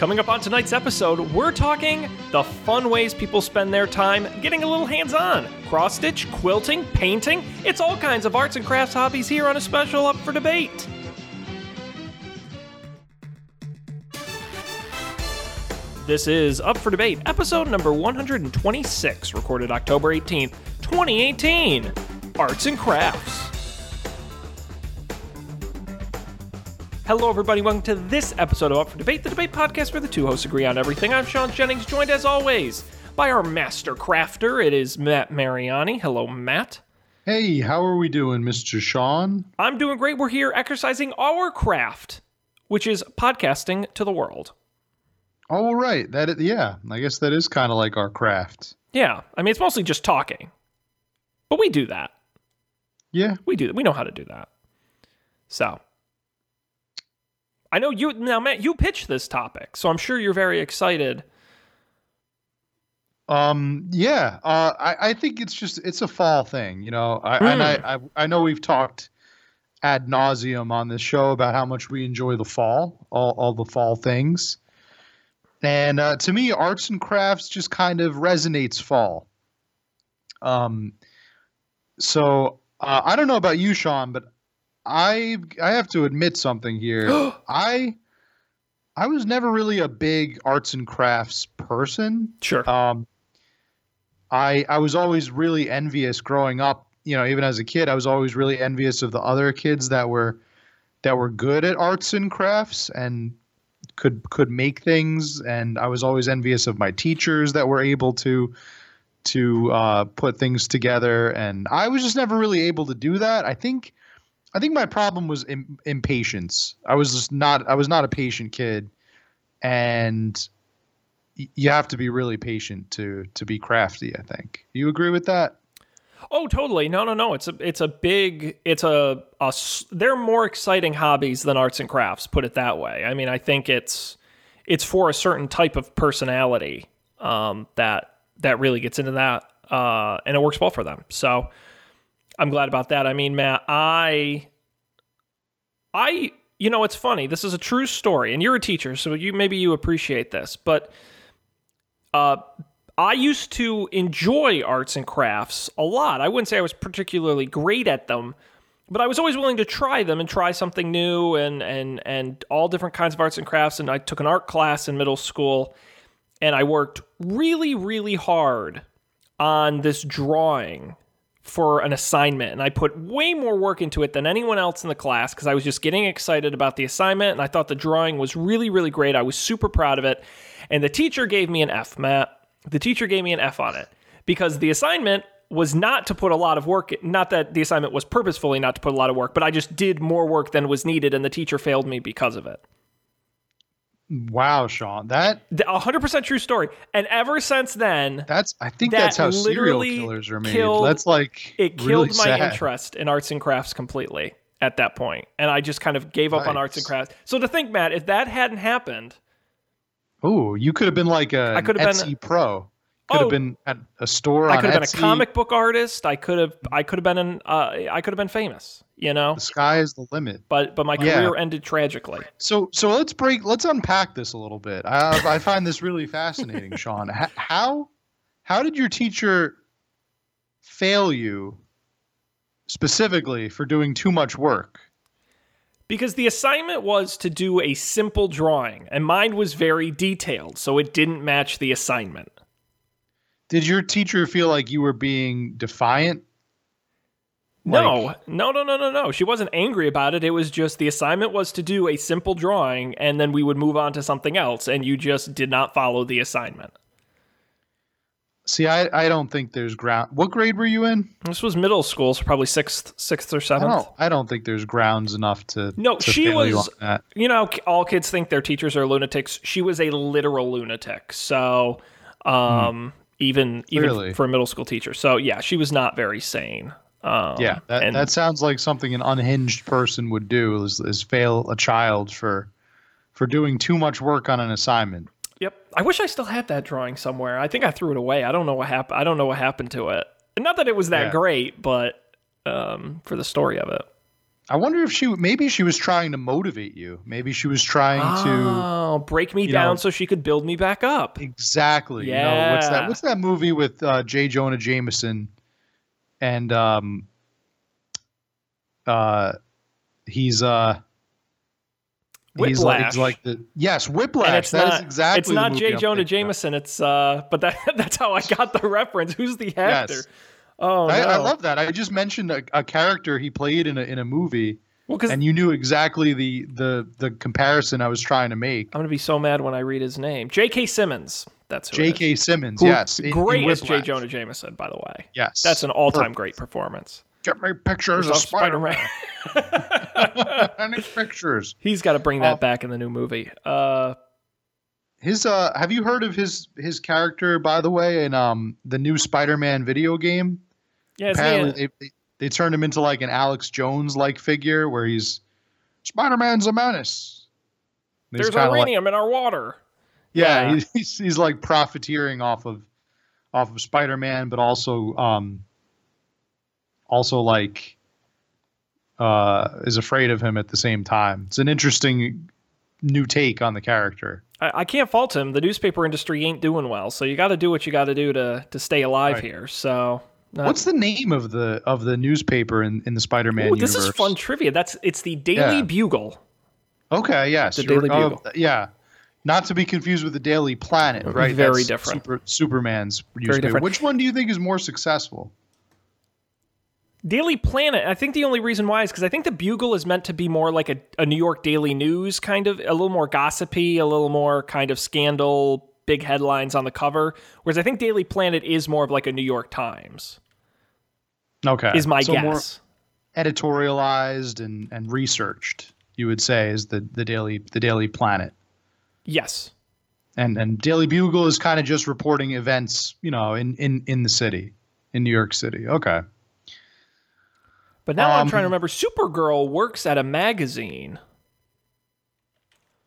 Coming up on tonight's episode, we're talking the fun ways people spend their time getting a little hands on. Cross stitch, quilting, painting it's all kinds of arts and crafts hobbies here on a special Up for Debate. This is Up for Debate, episode number 126, recorded October 18th, 2018. Arts and Crafts. Hello, everybody. Welcome to this episode of Up for Debate, the debate podcast where the two hosts agree on everything. I'm Sean Jennings, joined as always by our master crafter. It is Matt Mariani. Hello, Matt. Hey, how are we doing, Mr. Sean? I'm doing great. We're here exercising our craft, which is podcasting to the world. Oh, right. That yeah, I guess that is kind of like our craft. Yeah, I mean it's mostly just talking, but we do that. Yeah, we do. We know how to do that. So I know you now, Matt. You pitched this topic, so I'm sure you're very excited. Um. Yeah. Uh. I. I think it's just it's a fall thing. You know. I. Mm. And I, hmm. I. I know we've talked ad nauseum on this show about how much we enjoy the fall, all all the fall things. And uh, to me, arts and crafts just kind of resonates fall. Um. So uh, I don't know about you, Sean, but I I have to admit something here. I I was never really a big arts and crafts person. Sure. Um, I I was always really envious growing up. You know, even as a kid, I was always really envious of the other kids that were that were good at arts and crafts and could could make things. And I was always envious of my teachers that were able to to uh, put things together. And I was just never really able to do that. I think I think my problem was Im- impatience. I was just not. I was not a patient kid, and you have to be really patient to to be crafty. I think. You agree with that? Oh, totally. No, no, no. It's a it's a big. It's a, a they're more exciting hobbies than arts and crafts. Put it that way. I mean, I think it's it's for a certain type of personality um, that that really gets into that, uh, and it works well for them. So. I'm glad about that. I mean, Matt, I, I, you know, it's funny. This is a true story, and you're a teacher, so you maybe you appreciate this, but, uh, I used to enjoy arts and crafts a lot. I wouldn't say I was particularly great at them, but I was always willing to try them and try something new and and and all different kinds of arts and crafts. And I took an art class in middle school, and I worked really, really hard on this drawing for an assignment and I put way more work into it than anyone else in the class because I was just getting excited about the assignment and I thought the drawing was really, really great. I was super proud of it. And the teacher gave me an F, Matt. The teacher gave me an F on it because the assignment was not to put a lot of work, not that the assignment was purposefully not to put a lot of work, but I just did more work than was needed and the teacher failed me because of it. Wow, Sean, that a hundred percent true story. And ever since then, that's I think that that's how serial killers are made. Killed, that's like it killed really my sad. interest in arts and crafts completely at that point, and I just kind of gave up on arts and crafts. So to think, Matt, if that hadn't happened, oh, you could have been like a I could have Etsy been pro. Could oh, have been at a store. I could have Etsy. been a comic book artist. I could have. I could have been an. Uh, I could have been famous. You know, the sky is the limit. But but my career yeah. ended tragically. So so let's break. Let's unpack this a little bit. I I find this really fascinating, Sean. How how did your teacher fail you specifically for doing too much work? Because the assignment was to do a simple drawing, and mine was very detailed, so it didn't match the assignment. Did your teacher feel like you were being defiant? No, like, no, no, no, no, no. She wasn't angry about it. It was just the assignment was to do a simple drawing and then we would move on to something else, and you just did not follow the assignment. See, I, I don't think there's ground. What grade were you in? This was middle school, so probably sixth, sixth or seventh. I don't, I don't think there's grounds enough to. No, to she was. You, you, know, all kids think their teachers are lunatics. She was a literal lunatic. So, um, even even for a middle school teacher. So yeah, she was not very sane. Um, yeah, that, and, that sounds like something an unhinged person would do is, is fail a child for for doing too much work on an assignment. Yep. I wish I still had that drawing somewhere. I think I threw it away. I don't know what happened. I don't know what happened to it. Not that it was that yeah. great, but um, for the story of it. I wonder if she maybe she was trying to motivate you. Maybe she was trying to Oh, break me down know- so she could build me back up. exactly. You know, what's Yeah. that? What's that movie with uh, J. Jonah Jameson and um uh he's uh he's like, Whiplash. he's like the yes Whiplash. and it's That is not exactly it's not J. Jonah. Jameson. It's uh, but that that's how I got the reference. Who's the actor? Yes. Oh no! I, I love that. I just mentioned a, a character he played in a in a movie, well, and you knew exactly the the the comparison I was trying to make. I'm gonna be so mad when I read his name. J.K. Simmons. That's who. J.K. Simmons, Who- yes, in great as J. Jonah Jameson, by the way. Yes, That's an all-time great performance. Get me pictures of Of Spider-Man. Spider-Man. Any pictures. He's got to bring that Oh. back in the new movie. Uh, His uh, have you heard of his his character by the way in um the new Spider-Man video game? Yeah, Apparently, he- they, they they turned him into like an Alex Jones like figure where he's Spider-Man's a menace. And there's kinda like- uranium in our water. yeah, Yeah. He's, he's like profiteering off of off of Spider-Man, but also um also like uh is afraid of him at the same time. It's an interesting new take on the character. I, I can't fault him. The newspaper industry ain't doing well, so you got to do what you got to do to to stay alive Right. here. So. Not- What's the name of the of the newspaper in, in the Spider-Man Ooh, universe? this is fun trivia. That's it's the Daily Yeah. Bugle. Okay, yes. The Daily oh, Bugle. yeah. Not to be confused with the Daily Planet, right? Very That's different. Super, Superman's newspaper. different. Which one do you think is more successful? Daily Planet. I think the only reason why is because I think the Bugle is meant to be more like a, a New York Daily News kind of, a little more gossipy, a little more kind of scandal, big headlines on the cover. Whereas I think Daily Planet is more of like a New York Times. Okay. Is my So more guess. editorialized and, and researched, you would say, is the, the daily the Daily Planet. Yes. And and Daily Bugle is kind of just reporting events, you know, in, in, in the city, in New York City. Okay. But now I'm Um, trying to remember. Supergirl works at a magazine.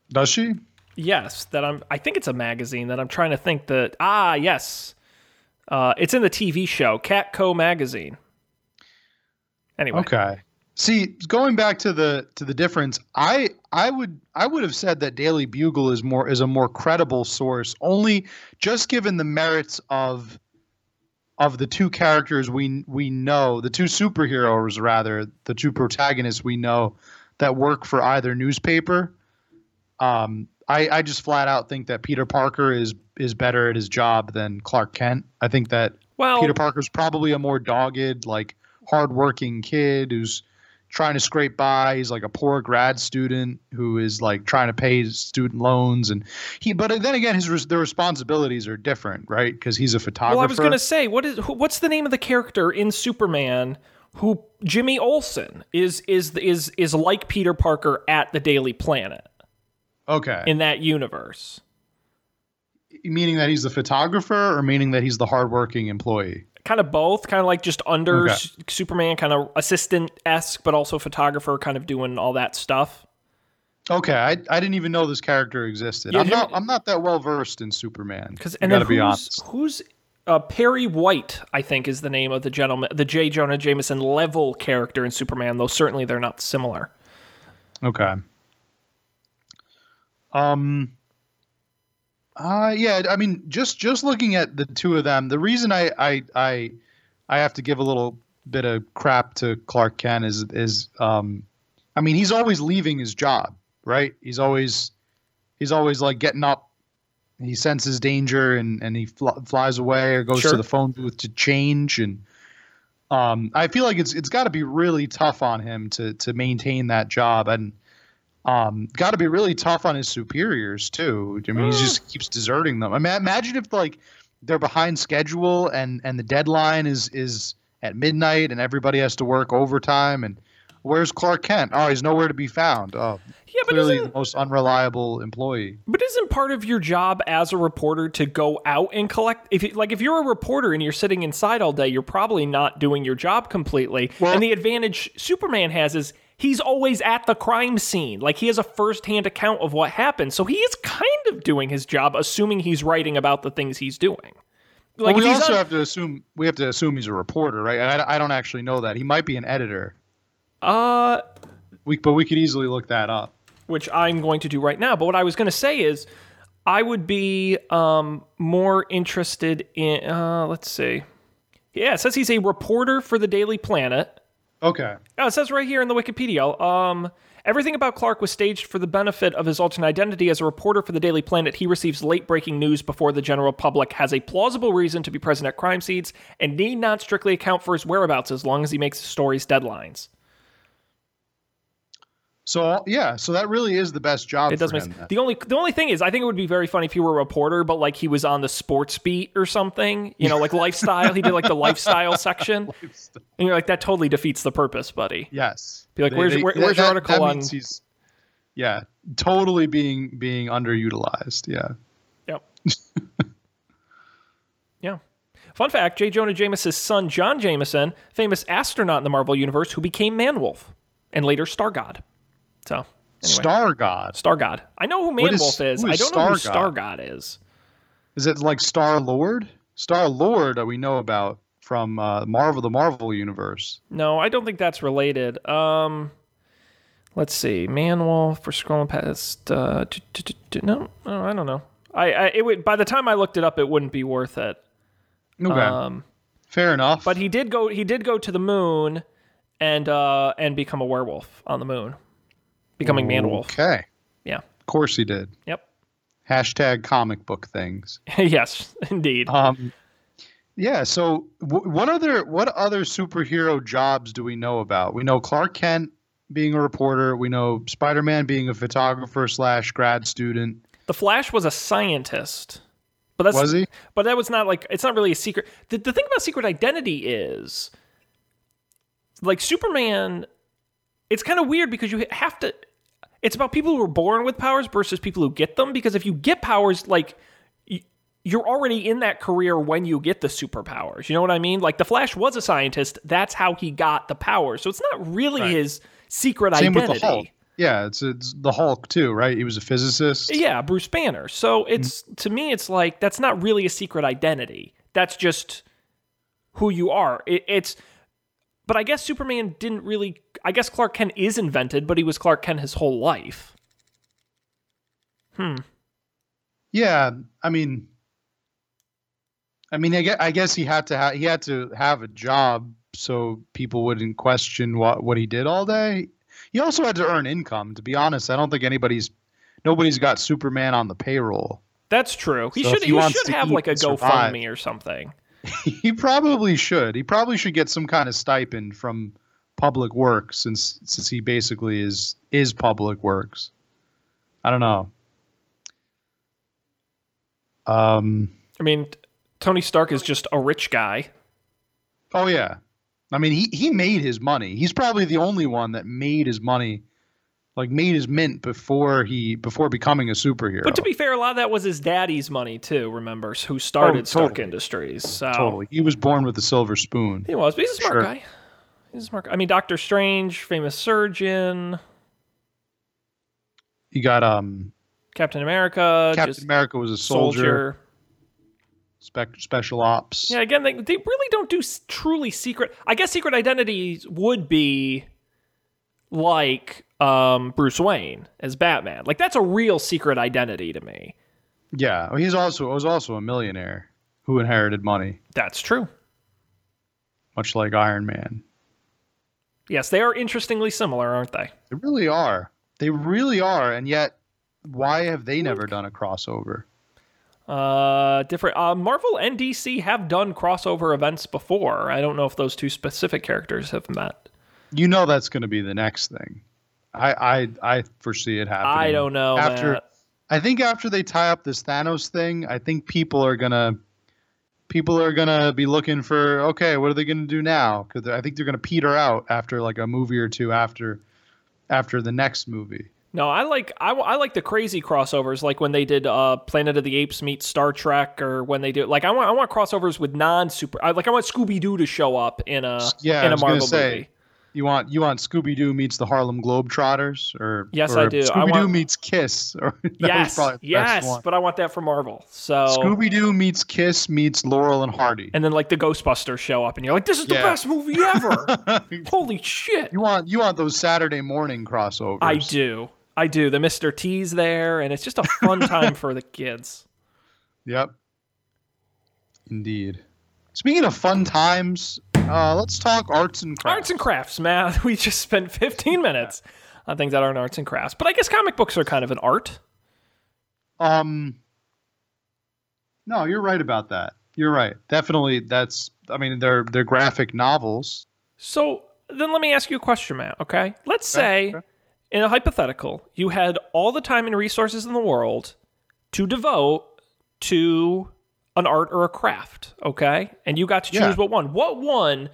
Does she? Yes, that I'm. I think it's a magazine that I'm trying to think that. Ah, yes, uh, it's in the TV show Catco magazine. Anyway, Okay. See, going back to the to the difference, I I would I would have said that Daily Bugle is more is a more credible source, only just given the merits of of the two characters we we know, the two superheroes rather, the two protagonists we know that work for either newspaper. Um, I I just flat out think that Peter Parker is is better at his job than Clark Kent. I think that well, Peter Parker's probably a more dogged, like hardworking kid who's trying to scrape by. He's like a poor grad student who is like trying to pay his student loans, and he. But then again, his the responsibilities are different, right? Because he's a photographer. well, I was going to say, what is what's the name of the character in Superman who Jimmy Olsen is is is is like Peter Parker at the Daily Planet okay, in that universe? meaning that he's the photographer, or meaning that he's the hardworking employee. Kind of both, kind of like just under Okay. Superman, kind of assistant esque, but also photographer, kind of doing all that stuff. Okay, I, I didn't even know this character existed. Yeah, I'm not I'm not that well versed in Superman. Because and gotta be who's honest. who's uh, Perry White? I think is the name of the gentleman, the J. Jonah Jameson level character in Superman. Though certainly they're not similar. Okay. Um. Uh yeah, I mean, just just looking at the two of them, the reason I I I I have to give a little bit of crap to Clark Kent is is um, I mean, he's always leaving his job, right? He's always he's always like getting up. He senses danger and and he fl- flies away or goes Sure. to the phone booth to change and. Um, I feel like it's it's got to be really tough on him to to maintain that job and um, got to be really tough on his superiors too. I mean, he just keeps deserting them. I mean, imagine if like they're behind schedule and and the deadline is is at midnight and everybody has to work overtime and where's Clark Kent? Oh, he's nowhere to be found. Oh, Yeah, but clearly the most unreliable employee. but isn't part of your job as a reporter to go out and collect? If you, like if you're a reporter and you're sitting inside all day, you're probably not doing your job completely. Well- and the advantage Superman has is. He's always at the crime scene. Like he has a first-hand account of what happened. So he is kind of doing his job, assuming he's writing about the things he's doing. Like well, we also on- have to assume we have to assume he's a reporter, right? I, I don't actually know that he might be an editor. Uh, We but we could easily look that up. which I'm going to do right now. But what I was going to say is, I would be um, more interested in. Uh, let's see. Yeah, it says he's a reporter for the Daily Planet. Okay. Oh, it says right here in the Wikipedia. Um, everything about Clark was staged for the benefit of his alternate identity as a reporter for the Daily Planet. He receives late breaking news before the general public has a plausible reason to be present at crime scenes and need not strictly account for his whereabouts as long as he makes his stories deadlines. So yeah, so that really is the best job. It does make sense. The only the only thing is, I think it would be very funny if he were a reporter, but like he was on the sports beat or something. You know, like lifestyle. he did like the lifestyle section, and you're like, that totally defeats the purpose, buddy. Yes. Be like, where's- where- where's your article that on- He's, yeah, totally being being underutilized. Yeah. Yep. yeah. Fun fact: J. Jonah Jameson's son, John Jameson, famous astronaut in the Marvel universe, who became Manwolf and later Star God. So anyway, Star God. Star God. I know who What is- Manwolf is. who I don't know who Star Star God? Is. Is it like Star Lord? Star Lord that we know about from uh, Marvel, the Marvel universe. No, I don't think that's related. Um, let's see, man Manwolf for scrolling past. Uh, no, I don't know. I, I it would by the time I looked it up, it wouldn't be worth it. Okay. Um, Fair enough. but he did go. He did go to the moon, and uh, and become a werewolf on the moon, becoming Manwolf. Okay. Yeah. Of course he did. Yep. Hashtag comic book things. yes, indeed. Um, yeah. So, w- what other what other superhero jobs do we know about? We know Clark Kent being a reporter. We know Spider Man being a photographer slash grad student. The Flash was a scientist. But that's Was he? But that was not like it's not really a secret. The, the thing about secret identity is like Superman it's kind of weird because you have to it's about people who are born with powers versus people who get them because if you get powers like you're already in that career when you get the superpowers. You know what I mean? Like the Flash was a scientist, that's how he got the powers. So it's not really Right. his secret Same identity. with the Hulk. Yeah, it's it's the Hulk too, right? He was a physicist. Yeah, Bruce Banner. So it's mm-hmm. to me, it's like that's not really a secret identity. That's just who you are. It, it's, but I guess Superman didn't really. I guess Clark Kent is invented, but he was Clark Kent his whole life. Hmm. Yeah, I mean, I mean, I guess, I guess he had to have he had to have a job so people wouldn't question what what he did all day. He also had to earn income. To be honest, I don't think anybody's nobody's got Superman on the payroll. That's true. He So should. he He, should have like a GoFundMe or something. he probably should. He probably should get some kind of stipend from Public Works since since he basically is is Public Works. I don't know. Um. I mean, Tony Stark is just a rich guy. Oh yeah, I mean he he made his money. He's probably the only one that made his money, like made his mint before he before becoming a superhero. But to be fair, a lot of that was his daddy's money too. Remember, who started Oh, Stark. Industries? So totally, he was born with a silver spoon. He was, but he's a smart Sure. guy. He's a smart guy. I mean, Doctor Strange, famous surgeon, You got um Captain America, Captain America was a soldier, soldier. spec, special ops. Yeah, again, they, they really don't do truly secret. I guess secret identities would be like um, Bruce Wayne as Batman. Like that's a real secret identity to me. Yeah, he's also was also a millionaire who inherited money, That's true. much like Iron Man. Yes, they are interestingly similar, aren't they? They really are. They really are, and yet, why have they never done a crossover? Uh, different. Uh, Marvel and DC have done crossover events before. I don't know if those two specific characters have met. You know that's going to be the next thing. I I I foresee it happening. I don't know. After Matt. I think after they tie up this Thanos thing, I think people are gonna people are gonna be looking for okay, what are they gonna do now? Because I think they're gonna peter out after like a movie or two after after the next movie. No, I like I, I like the crazy crossovers, like when they did uh, Planet of the Apes meet Star Trek, or when they do like I want I want crossovers with non super. I, like I want Scooby Doo to show up in a Yeah, in a Marvel say, movie. You want you want Scooby Doo meets the Harlem Globetrotters, or Yes, or I do. Scooby Doo meets Kiss, or yes, probably the best yes, but I want that for Marvel. So Scooby Doo meets Kiss meets Laurel and Hardy. and then like the Ghostbusters show up, and you're like, "This is the Yeah. best movie ever!" Holy shit! you want you want those Saturday morning crossovers. I do, I do. The Mister T's there, and it's just a fun time for the kids. Yep. Indeed. Speaking of fun times, uh, let's talk arts and crafts. Arts and crafts, man. We just spent 15 minutes on things that aren't arts and crafts, but I guess comic books are kind of an art. Um, no, you're right about that. You're right. Definitely, that's. I mean, they're they're graphic novels. So then let me ask you a question, Matt. Okay, let's say okay. in a hypothetical, you had all the time and resources in the world to devote to an art or a craft, okay? And you got to choose Yeah. what one. What one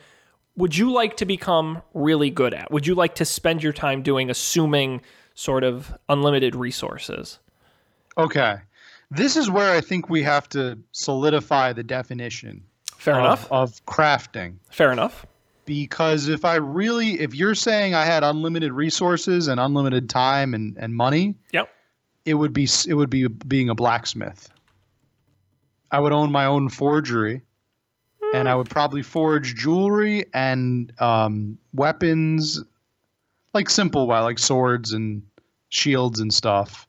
would you like to become really good at? Would you like to spend your time doing assuming sort of unlimited resources? Okay, this is where I think we have to solidify the definition Fair of, enough. of crafting. Fair enough. Because if I really, if you're saying I had unlimited resources and unlimited time and, and money, Yep. it would be it would be being a blacksmith. I would own my own forgery, and I would probably forge jewelry and um, weapons, like simple, like swords and shields and stuff,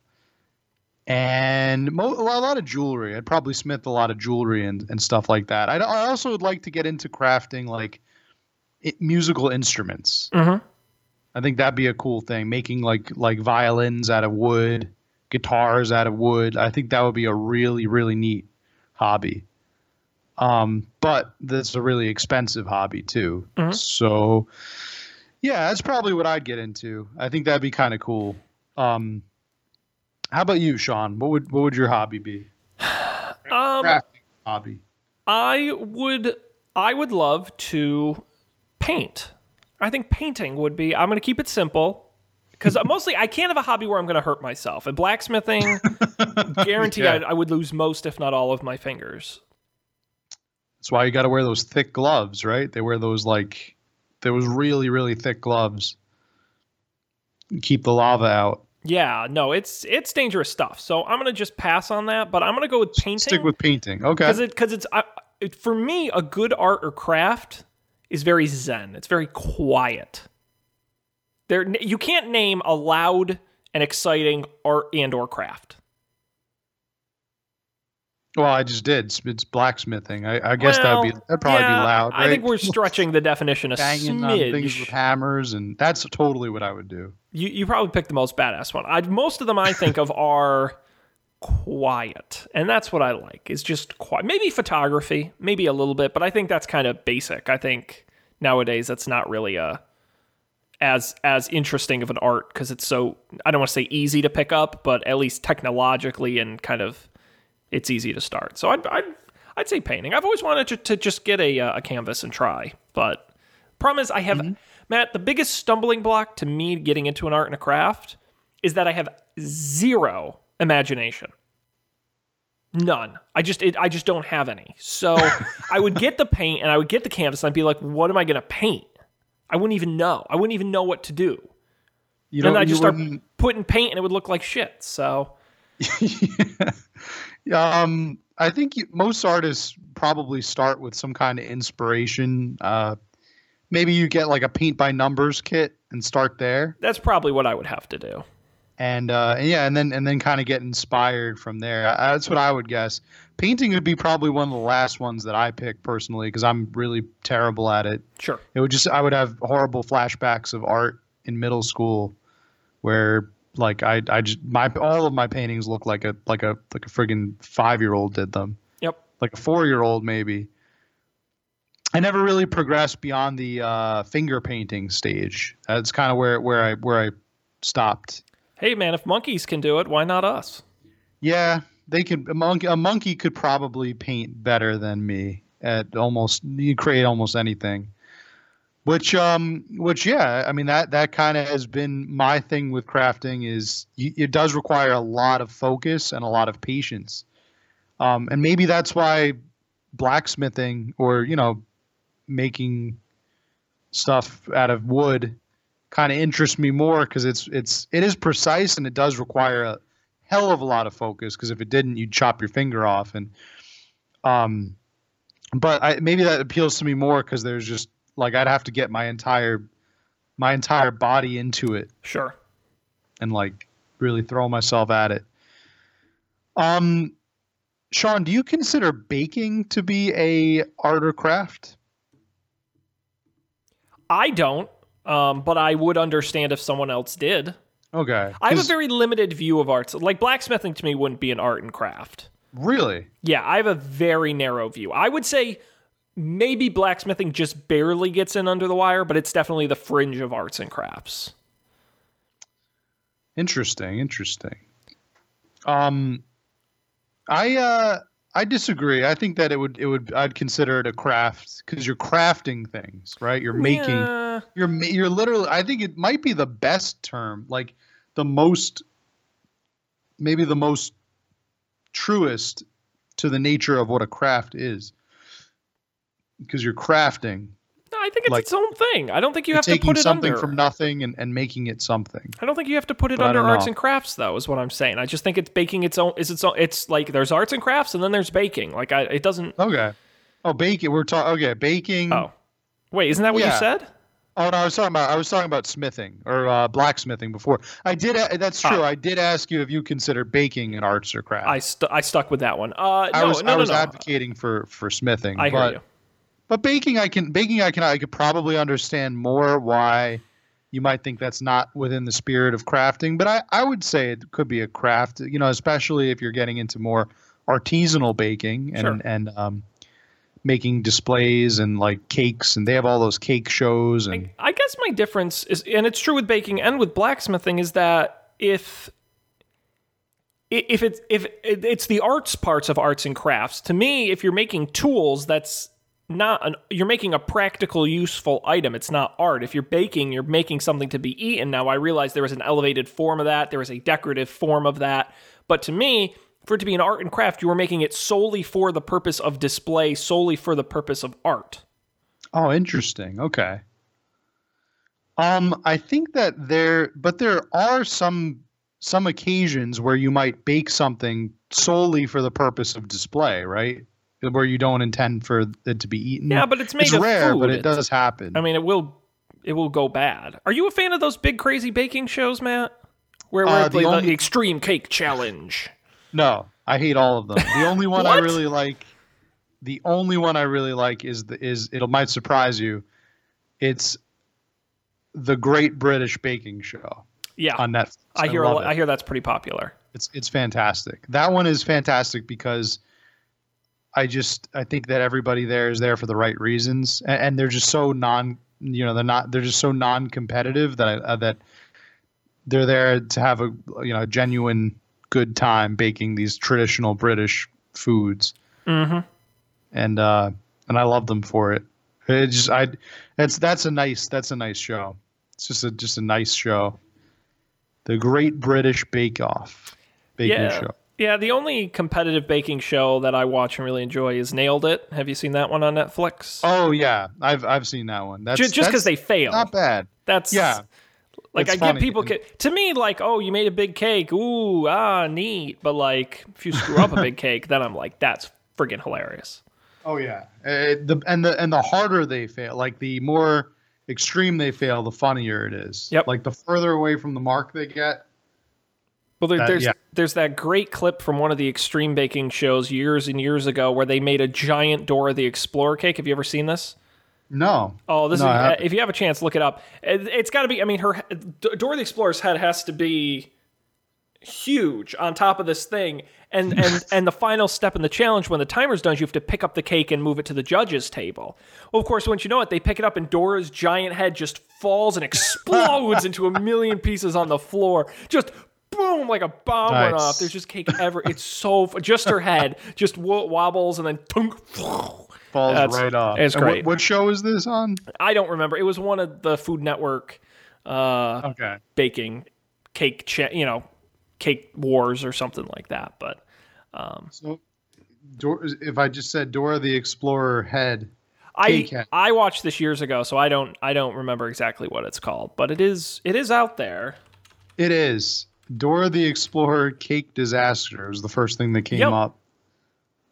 and mo- a lot a lot of jewelry. I'd probably smith a lot of jewelry and, and stuff like that. I'd, I also would like to get into crafting like i musical instruments. Mm-hmm. I think that'd be a cool thing. Making like like violins out of wood, guitars out of wood. I think that would be a really really neat hobby. Um, but that's a really expensive hobby too. Mhm. So, yeah, that's probably what I'd get into. I think that'd be kind of cool. Um, how about you, Sean? What would what would your hobby be? Um, hobby. I would I would love to paint. I think painting would be I'm going to keep it simple cuz mostly I can't have a hobby where I'm going to hurt myself. And blacksmithing guarantee Yeah. I, I would lose most if not all of my fingers. That's why you got to wear those thick gloves, right? They wear those like those really really thick gloves. Keep the lava out. Yeah, no, it's it's dangerous stuff. So I'm going to just pass on that, but I'm going to go with painting. Stick with painting. Okay. because it because it's I it, for me a good art or craft is very zen. It's very quiet. There you can't name a loud and exciting art and or craft. Well, I just did. It's, it's blacksmithing. I, I guess that'd be that'd probably yeah, be loud. Right? I think we're stretching the definition a banging on things with hammers, and that's totally what I would do. You you probably picked the most badass one. I most of them I think of are quiet, and that's what I like. Is just quiet. Maybe photography, maybe a little bit, but I think that's kind of basic. I think nowadays that's not really a as as interesting of an art because it's so I don't want to say easy to pick up, but at least technologically and kind of it's easy to start. So I'd I'd, I'd say painting. I've always wanted to, to just get a uh, a canvas and try, but problem is I have Matt. The biggest stumbling block to me getting into an art and a craft is that I have zero imagination. None. I just it, I just don't have any. So I would get the paint and I would get the canvas and I'd be like, what am I gonna paint? I wouldn't even know. I wouldn't even know what to do. You And I just start putting paint and it would look like shit. So um, I think you, most artists probably start with some kind of inspiration. Uh, maybe you get like a paint by numbers kit and start there, that's probably what I would have to do. And uh, yeah, and then and then kind of get inspired from there. Uh, That's what I would guess. Painting would be probably one of the last ones that I pick personally because I'm really terrible at it. Sure. It would just I would have horrible flashbacks of art in middle school, where like I I just my all of my paintings look like a like a like a friggin' five year old did them, Yep. like a four year old maybe. I never really progressed beyond the uh, finger painting stage. That's kind of where where I where I stopped. Hey man, if monkeys can do it, why not us? Yeah, they could a monkey a monkey could probably paint better than me at almost you create almost anything. Which um which yeah, I mean that that kind of has been my thing with crafting is it does require a lot of focus and a lot of patience. Um and maybe that's why blacksmithing or you know making stuff out of wood kind of interests me more because it's it's it is precise and it does require a hell of a lot of focus because if it didn't you'd chop your finger off and um but I, maybe that appeals to me more because there's just like I'd have to get my entire my entire body into it Sure. and like really throw myself at it. Um, Sean, do you consider baking to be a art or craft? I don't, um, but I would understand if someone else did. Okay, I have a very limited view of arts. Like blacksmithing to me wouldn't be an art and craft. really Yeah, I have a very narrow view. I would say maybe blacksmithing just barely gets in under the wire, but it's definitely the fringe of arts and crafts. interesting. Interesting. Um, I uh, I disagree. I think that it would it would I'd consider it a craft because you're crafting things, right? You're making. Yeah. you're you're literally i think it might be the best term like the most maybe the most truest to the nature of what a craft is because you're crafting No, I think it's Like- its own thing. I don't think you have to put it something under. from nothing and, and making it something I don't think you have to put it But under arts know. and crafts, though. Is what I'm saying. I just think it's baking its own. Is its own? It's like there's arts and crafts, and then there's baking. Like I, it doesn't. okay oh baking we're talking okay baking Oh, wait, isn't that what you said? oh no i was talking about i was talking about smithing or uh, blacksmithing before i did a- that's true Oh. i did ask you if you consider baking an arts or craft I st- I stuck with that one. Uh, no, I was no, I no, was advocating for for smithing. I hear you. But baking, I can baking, I can I could probably understand more why you might think that's not within the spirit of crafting. But I I would say it could be a craft. You know, especially if you're getting into more artisanal baking and Sure. and um, making displays and like cakes, and they have all those cake shows and I guess my difference is, and it's true with baking and with blacksmithing, is that if if it's if it's the arts parts of arts and crafts, to me, if you're making tools, that's not an you're making a practical, useful item. It's not art. If you're baking, you're making something to be eaten. Now, I realize there is an elevated form of that. There is a decorative form of that. But to me, for it to be an art and craft, you are making it solely for the purpose of display, solely for the purpose of art. Oh, interesting. Okay. Um, I think that there, but there are some some occasions where you might bake something solely for the purpose of display, right? Where you don't intend for it to be eaten. Yeah, but it's made it's of rare, food. but it does happen. I mean, it will it will go bad. Are you a fan of those big crazy baking shows, Matt? Where Uh, we're the the, only- the extreme cake challenge. no, I hate all of them. The only one I really like, the only one I really like is the is it might surprise you. It's the Great British Baking Show Yeah, on Netflix. I hear love lot, it. I hear that's pretty popular. It's it's fantastic. That one is fantastic because I just I think that everybody there is there for the right reasons, and, and they're just so non you know they're not they're just so non-competitive that I, uh, that they're there to have a you know a genuine good time baking these traditional British foods, Mm-hmm. and uh, and I love them for it. It just I that's that's a nice that's a nice show. It's just a just a nice show. The Great British Bake Off baking Yeah, show. Yeah. The only competitive baking show that I watch and really enjoy is Nailed It. Have you seen that one on Netflix? Oh yeah, I've I've seen that one. That's just because they fail. not bad. That's Yeah, Like It's I get people ca- to me like, oh, you made a big cake. Ooh, ah, neat. But like, if you screw up a big cake, then I'm like, that's friggin' hilarious. Oh yeah. Uh, the and the and the harder they fail, like the more extreme they fail, the funnier it is. Yep. Like the further away from the mark they get. Well, there, That- there's yeah. there's that great clip from one of the extreme baking shows years and years ago where they made a giant Dora the Explorer cake. Have you ever seen this? No. Oh, this No, is uh, haven't. if you have a chance, look it up. It, it's got to be. I mean, her Dora the Explorer's head has to be huge on top of this thing, and and and the final step in the challenge when the timer's done, is you have to pick up the cake and move it to the judges' table. Well, of course, once you know it, they pick it up, and Dora's giant head just falls and explodes into a million pieces on the floor. Just boom, like a bomb went off. There's just cake ever. It's so f- just her head just wo- wobbles and then. Tunk, Falls That's- right off. it's And what- great. What, show is this on? I don't remember. It was one of the Food Network uh, Okay. baking cake, cha- you know, cake wars or something like that. But um, So, Dor- if I just said Dora the Explorer head, I K-Cat. I watched this years ago, so I don't I don't remember exactly what it's called, but it is it is out there. It is Dora the Explorer Cake Disaster was the first thing that came Yep. up.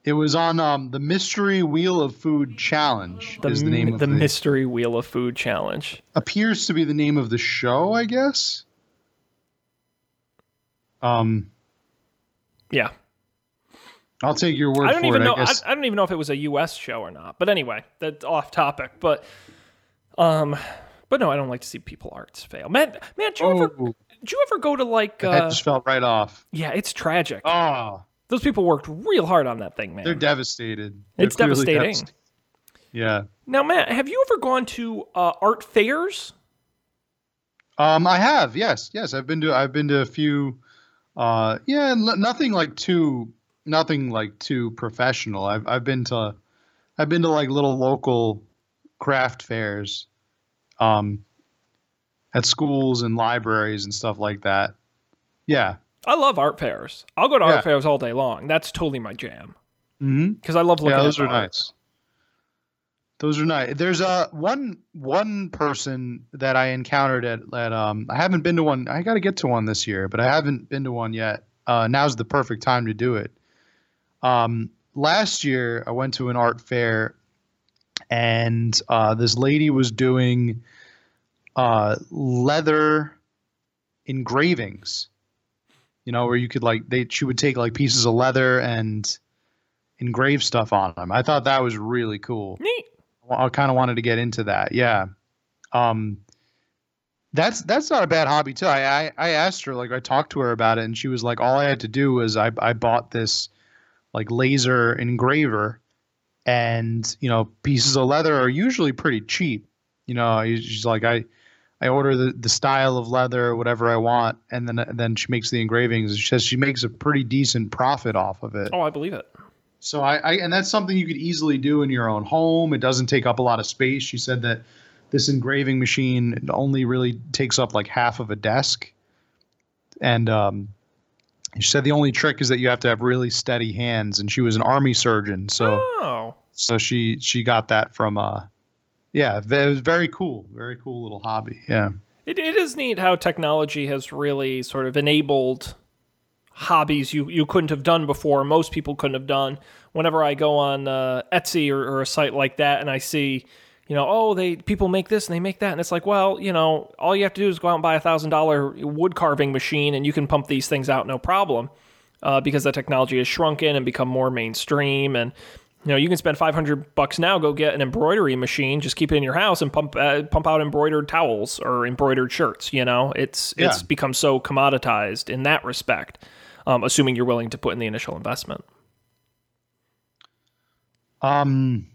It was on um, the Mystery Wheel of Food Challenge. The, is the name of the the mystery wheel of food challenge. appears to be the name of the show, I guess. Um, Yeah, I'll take your word I don't for even it. know. I I. I don't even know if it was a U.S. show or not. But anyway, that's off topic. But um, but no, I don't like to see people arts fail. Matt, Matt, you ever oh, did you ever go to like? that Uh, just felt right off. yeah, it's tragic. Oh, Those people worked real hard on that thing, man. they're devastated. They're It's devastating. devastated. Yeah. Now, Matt, have you ever gone to uh, art fairs? Um, I have. Yes, yes. I've been to. I've been to a few. Uh, yeah, nothing like too. Nothing like too professional. I've I've been to. I've been to like little local craft fairs. Um. At schools and libraries and stuff like that. Yeah. I love art fairs. I'll go to Yeah. art fairs all day long. That's totally my jam Mm-hmm. because I love looking Yeah, at those the are art. nice. Those are nice. There's a one one person that I encountered at at um I haven't been to one. I got to get to one this year, but I haven't been to one yet. Uh, now's the perfect time to do it. Um, last year I went to an art fair, and uh, this lady was doing uh, leather engravings. You know, where you could like they she would take like pieces of leather and engrave stuff on them. I thought that was really cool. Neat. I kind of wanted to get into that. Yeah. Um, that's that's not a bad hobby too. I, I I asked her like I talked to her about it, and she was like, all I had to do was I I bought this like laser engraver, and you know pieces of leather are usually pretty cheap. You know, she's like I. I order the, the style of leather or whatever I want, and then then she makes the engravings. She says she makes a pretty decent profit off of it. Oh, I believe it. So I, I and that's something you could easily do in your own home. It doesn't take up a lot of space. She said that this engraving machine only really takes up like half of a desk. And um, she said the only trick is that you have to have really steady hands. And she was an army surgeon, so Oh, so she she got that from uh, yeah, it was very cool, very cool little hobby. Yeah. it, it is neat how technology has really sort of enabled hobbies you, you couldn't have done before. Most people couldn't have done. Whenever I go on uh, Etsy or, or a site like that and I see, you know, oh, they people make this and they make that, and it's like, well, you know, all you have to do is go out and buy a thousand dollar wood carving machine and you can pump these things out no problem. uh, because the technology has shrunken and become more mainstream. And you know, you can spend 500 bucks now, go get an embroidery machine, just keep it in your house and pump uh, pump out embroidered towels or embroidered shirts. You know, it's it's become so commoditized in that respect. Um, assuming you're willing to put in the initial investment. Um.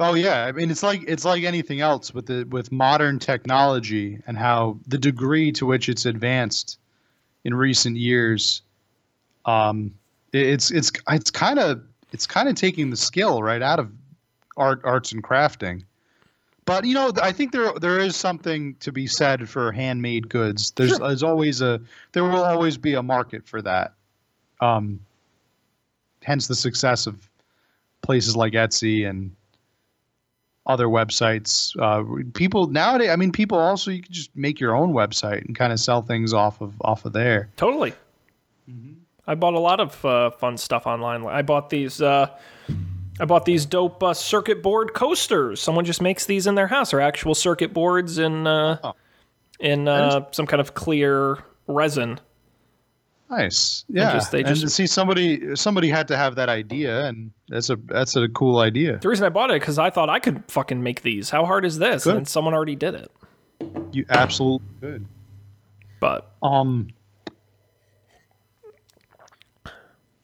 Oh yeah, I mean it's like it's like anything else with the with modern technology and how the degree to which it's advanced in recent years. Um, it- it's it's it's kind of it's kind of taking the skill right out of art arts and crafting. But you know, I think there there is something to be said for handmade goods. There's Sure. there's always a there will always be a market for that. Um, hence the success of places like Etsy and other websites. Uh, people nowadays, I mean, people also you can just make your own website and kind of sell things off of off of there. Totally. I bought a lot of uh, fun stuff online. I bought these. Uh, I bought these dope uh, circuit board coasters. Someone just makes these in their house. They're actual circuit boards in uh, Oh. in uh, some kind of clear resin. Nice, yeah. just- they and just- to see somebody somebody had to have that idea, and that's a that's a cool idea. The reason I bought it because I thought I could fucking make these. How hard is this? Good. And someone already did it. You absolutely could. But Um,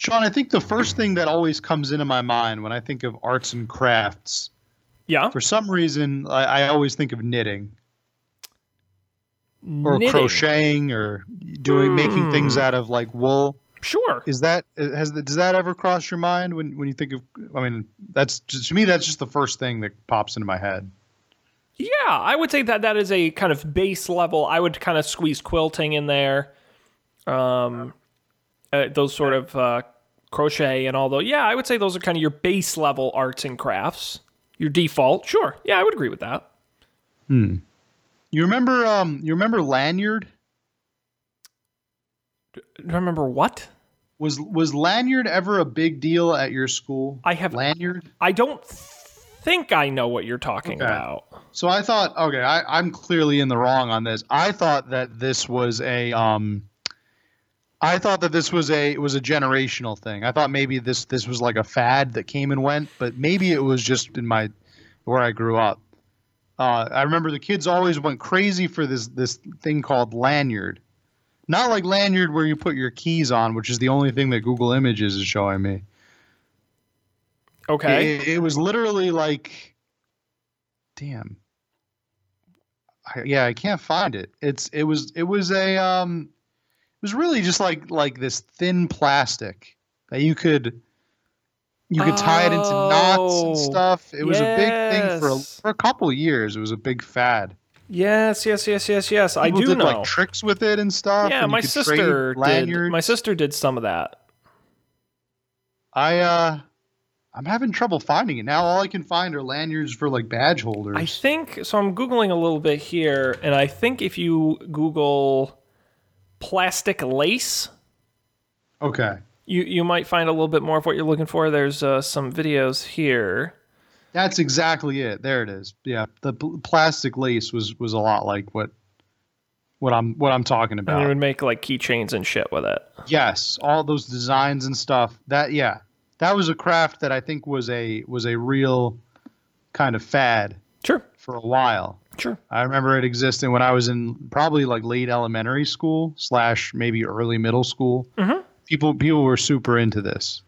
Sean, I think the first thing that always comes into my mind when I think of arts and crafts, yeah, for some reason, I, I always think of knitting or knitting. crocheting or doing making things Hmm. out of like wool. Sure. Is that has the, does that ever cross your mind when when you think of? I mean, that's just, to me that's just the first thing that pops into my head. Yeah, I would say that that is a kind of base level. I would kind of squeeze quilting in there, um, uh, those sort of uh, crochet and all those. Yeah, I would say those are kind of your base level arts and crafts. your default. Sure. Yeah, I would agree with that. Hmm. You remember um you remember lanyard? Do you remember what? Was was lanyard ever a big deal at your school? I have lanyard. I don't think I know what you're talking Okay. about. So I thought, okay, I, I'm clearly in the wrong on this. I thought that this was a, um, I thought that this was a was a generational thing. I thought maybe this this was like a fad that came and went, but maybe it was just in my where I grew up. Uh, I remember the kids always went crazy for this this thing called lanyard, not like lanyard where you put your keys on, which is the only thing that Google Images is showing me. Okay. It, it was literally like, damn. I, yeah, I can't find it. It's it was it was a um, was really just like like this thin plastic that you could you could tie it into knots Oh, and stuff. It was a big thing for a, for a couple years. It was a big fad. yes, yes, yes, yes, yes. I People do did know. like tricks with it and stuff. yeah, and my sister did. My sister did some of that. I uh, I'm having trouble finding it now. All I can find are lanyards for like badge holders. I think so. I'm googling a little bit here, and I think if you Google plastic lace, okay. you you might find a little bit more of what you're looking for. There's uh, some videos here. That's exactly it. There it is. Yeah, the pl- plastic lace was was a lot like what what I'm what I'm talking And you about. would make like keychains and shit with it. Yes, all those designs and stuff. That yeah, that was a craft that I think was a was a real kind of fad Sure, for a while. Sure. I remember it existing when I was in probably like late elementary school slash maybe early middle school. Mhm. People people were super into this.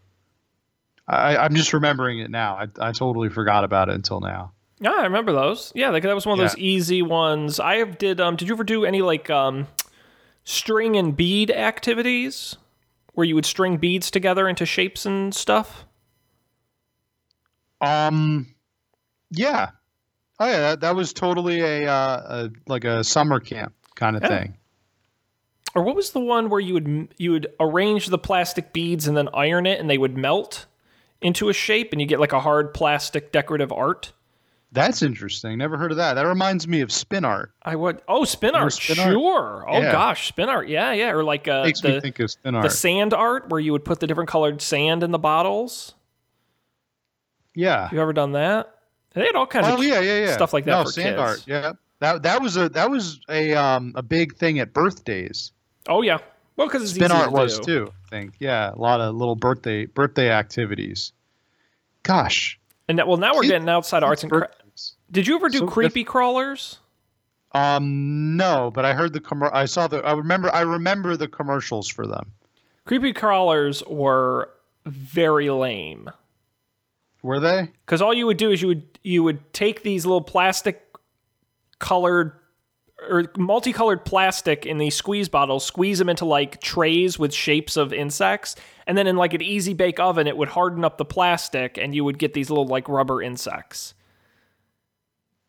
I, I'm just remembering it now. I, I totally forgot about it until now. Yeah, I remember those. Yeah, like that was one of those easy ones. I did. Um, did you ever do any like um, string and bead activities where you would string beads together into shapes and stuff? Um, yeah. Oh yeah, that, that was totally a, uh, a like a summer camp kind of Yeah. thing. Or what was the one where you would you would arrange the plastic beads and then iron it and they would melt into a shape and you get like a hard plastic decorative art? That's interesting. Never heard of that. That reminds me of spin art. I would oh spin art, spin art? sure. Oh Yeah. gosh, spin art, yeah, yeah. Or like uh, Makes me the think of spin the sand art where you would put the different colored sand in the bottles. yeah. You ever done that? They had all kinds Oh of yeah, yeah, yeah. stuff like that no, for sand kids. art. Yeah. That that was a that was a um a big thing at birthdays. Oh yeah. Well, because it's Spin art to was do. too. I think. Yeah, a lot of little birthday birthday activities. Gosh. And that, well, now we're getting outside arts and crafts. Did you ever do So creepy crawlers? Um, no, but I heard the commer- I saw the. I remember. I remember the commercials for them. Creepy crawlers were very lame. Were they? because all you would do is you would you would take these little plastic colored or multicolored plastic in these squeeze bottles, squeeze them into like trays with shapes of insects, and then in like an easy bake oven, it would harden up the plastic, and you would get these little like rubber insects.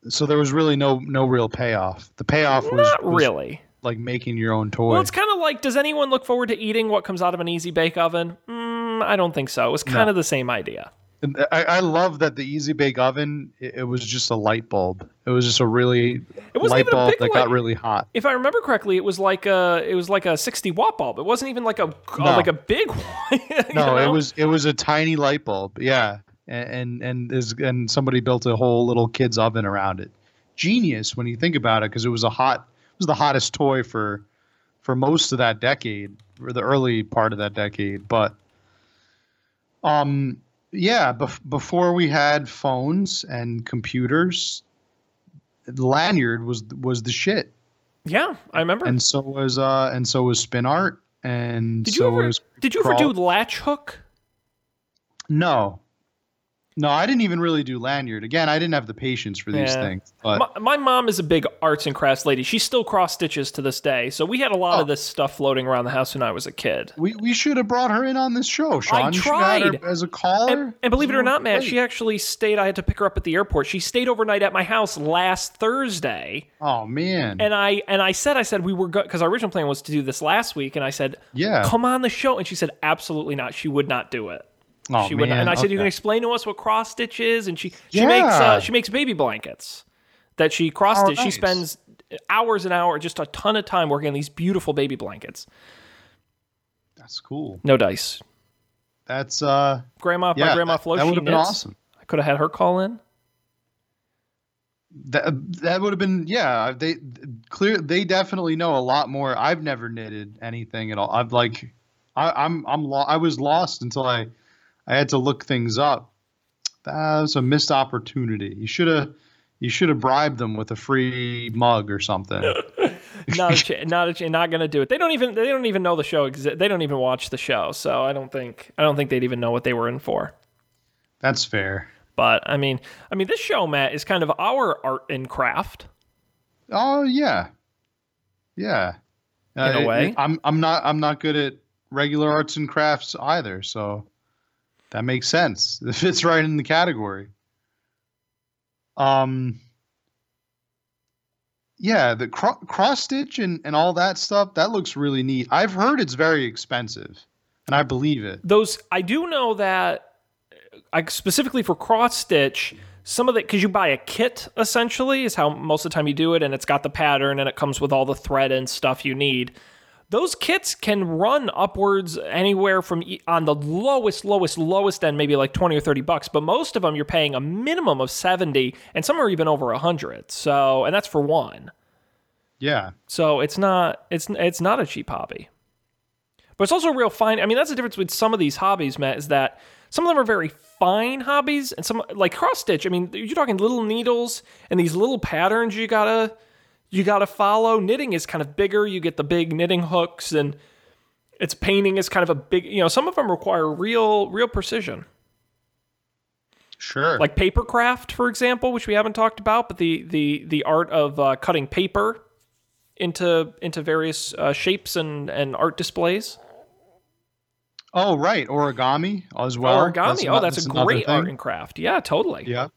So there was really no no real payoff. The payoff was Not was really. like making your own toy. Well, it's kind of like, does anyone look forward to eating what comes out of an easy bake oven? Mm, I don't think so. It was kind of the same idea. And I, I love that the Easy Bake Oven. It, it was just a light bulb. It was just a really light bulb that light- got really hot. If I remember correctly, it was like a it was like a sixty watt bulb. It wasn't even like a No. like a big one. No, it was it was a tiny light bulb. Yeah, and and and, is, and somebody built a whole little kid's oven around it. Genius when you think about it, because it was a hot it was the hottest toy for for most of that decade, or the early part of that decade. But um, yeah, bef- before we had phones and computers, lanyard was was the shit, Yeah, I remember. and so was uh and so was spin art, and did so you ever was did you ever do latch hook? No. No, I didn't even really do lanyard. Again, I didn't have the patience for these Yeah. things. But My, my mom is a big arts and crafts lady. She still cross stitches to this day. So we had a lot Oh. of this stuff floating around the house when I was a kid. we, we should have brought her in on this show, Sean. You should have had tried. as a caller. And, and believe it or not, Matt, she actually stayed. I had to pick her up at the airport. She stayed overnight at my house last Thursday, Oh man. and I and I said, I said we were good because our original plan was to do this last week, and I said, yeah. come on the show, and she said, absolutely not. She would not do it. Oh, she would, and I said, "You can explain to us what cross stitch is." And she she makes uh, she makes baby blankets that she cross stitch. Oh, She spends hours and hours, just a ton of time working on these beautiful baby blankets. That's cool. No dice. That's uh Grandma, yeah, my grandma Flo, that would have been knits. awesome. I could have had her call in. That that would have been yeah. They clear. They definitely know a lot more. I've never knitted anything at all. I've like, I, I'm I'm lo- I was lost until I, I had to look things up. That was a missed opportunity. You should have, you should have bribed them with a free mug or something. not a ch- not a ch- not gonna do it. They don't even they don't even know the show exi- They don't even watch the show, so I don't think I don't think they'd even know what they were in for. That's fair. But I mean, I mean, this show, Matt, is kind of our art and craft. Oh yeah, yeah. In a way. I'm I'm not I'm not good at regular arts and crafts either, so that makes sense. It fits right in the category. Um. Yeah, the cro- cross stitch and, and all that stuff that looks really neat. I've heard it's very expensive, and I believe it. Those I do know that, I specifically for cross stitch, some of the because you buy a kit essentially is how most of the time you do it, and it's got the pattern and it comes with all the thread and stuff you need. Those kits can run upwards anywhere from on the lowest, lowest, lowest end, maybe like twenty or thirty bucks. But most of them you're paying a minimum of seventy, and some are even over a hundred. So, and that's for one. Yeah, So it's not it's it's not a cheap hobby. But it's also real fine. I mean, that's the difference with some of these hobbies, Matt, is that some of them are very fine hobbies and some like cross stitch. I mean, you're talking little needles and these little patterns you gotta you gotta follow. Knitting is kind of bigger. You get the big knitting hooks and it's painting is kind of a big you know, some of them require real real precision. sure. Like paper craft, for example, which we haven't talked about, but the the the art of uh, cutting paper into into various uh, shapes and and art displays. oh, right, origami as well. Origami. oh, ano- that's, a great art and craft. Yeah, totally. Yeah.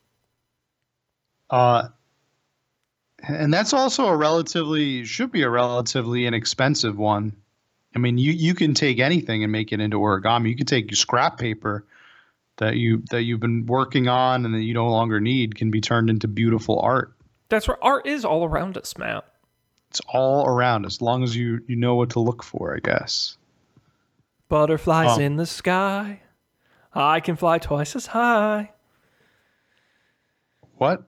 Uh, and that's also a relatively should be a relatively inexpensive one. I mean, you you can take anything and make it into origami. You can take scrap paper that you that you've been working on and that you no longer need can be turned into beautiful art. That's where art is all around us, Matt. It's all around as long as you you know what to look for, I guess. Butterflies Oh. in the sky. I can fly twice as high. What?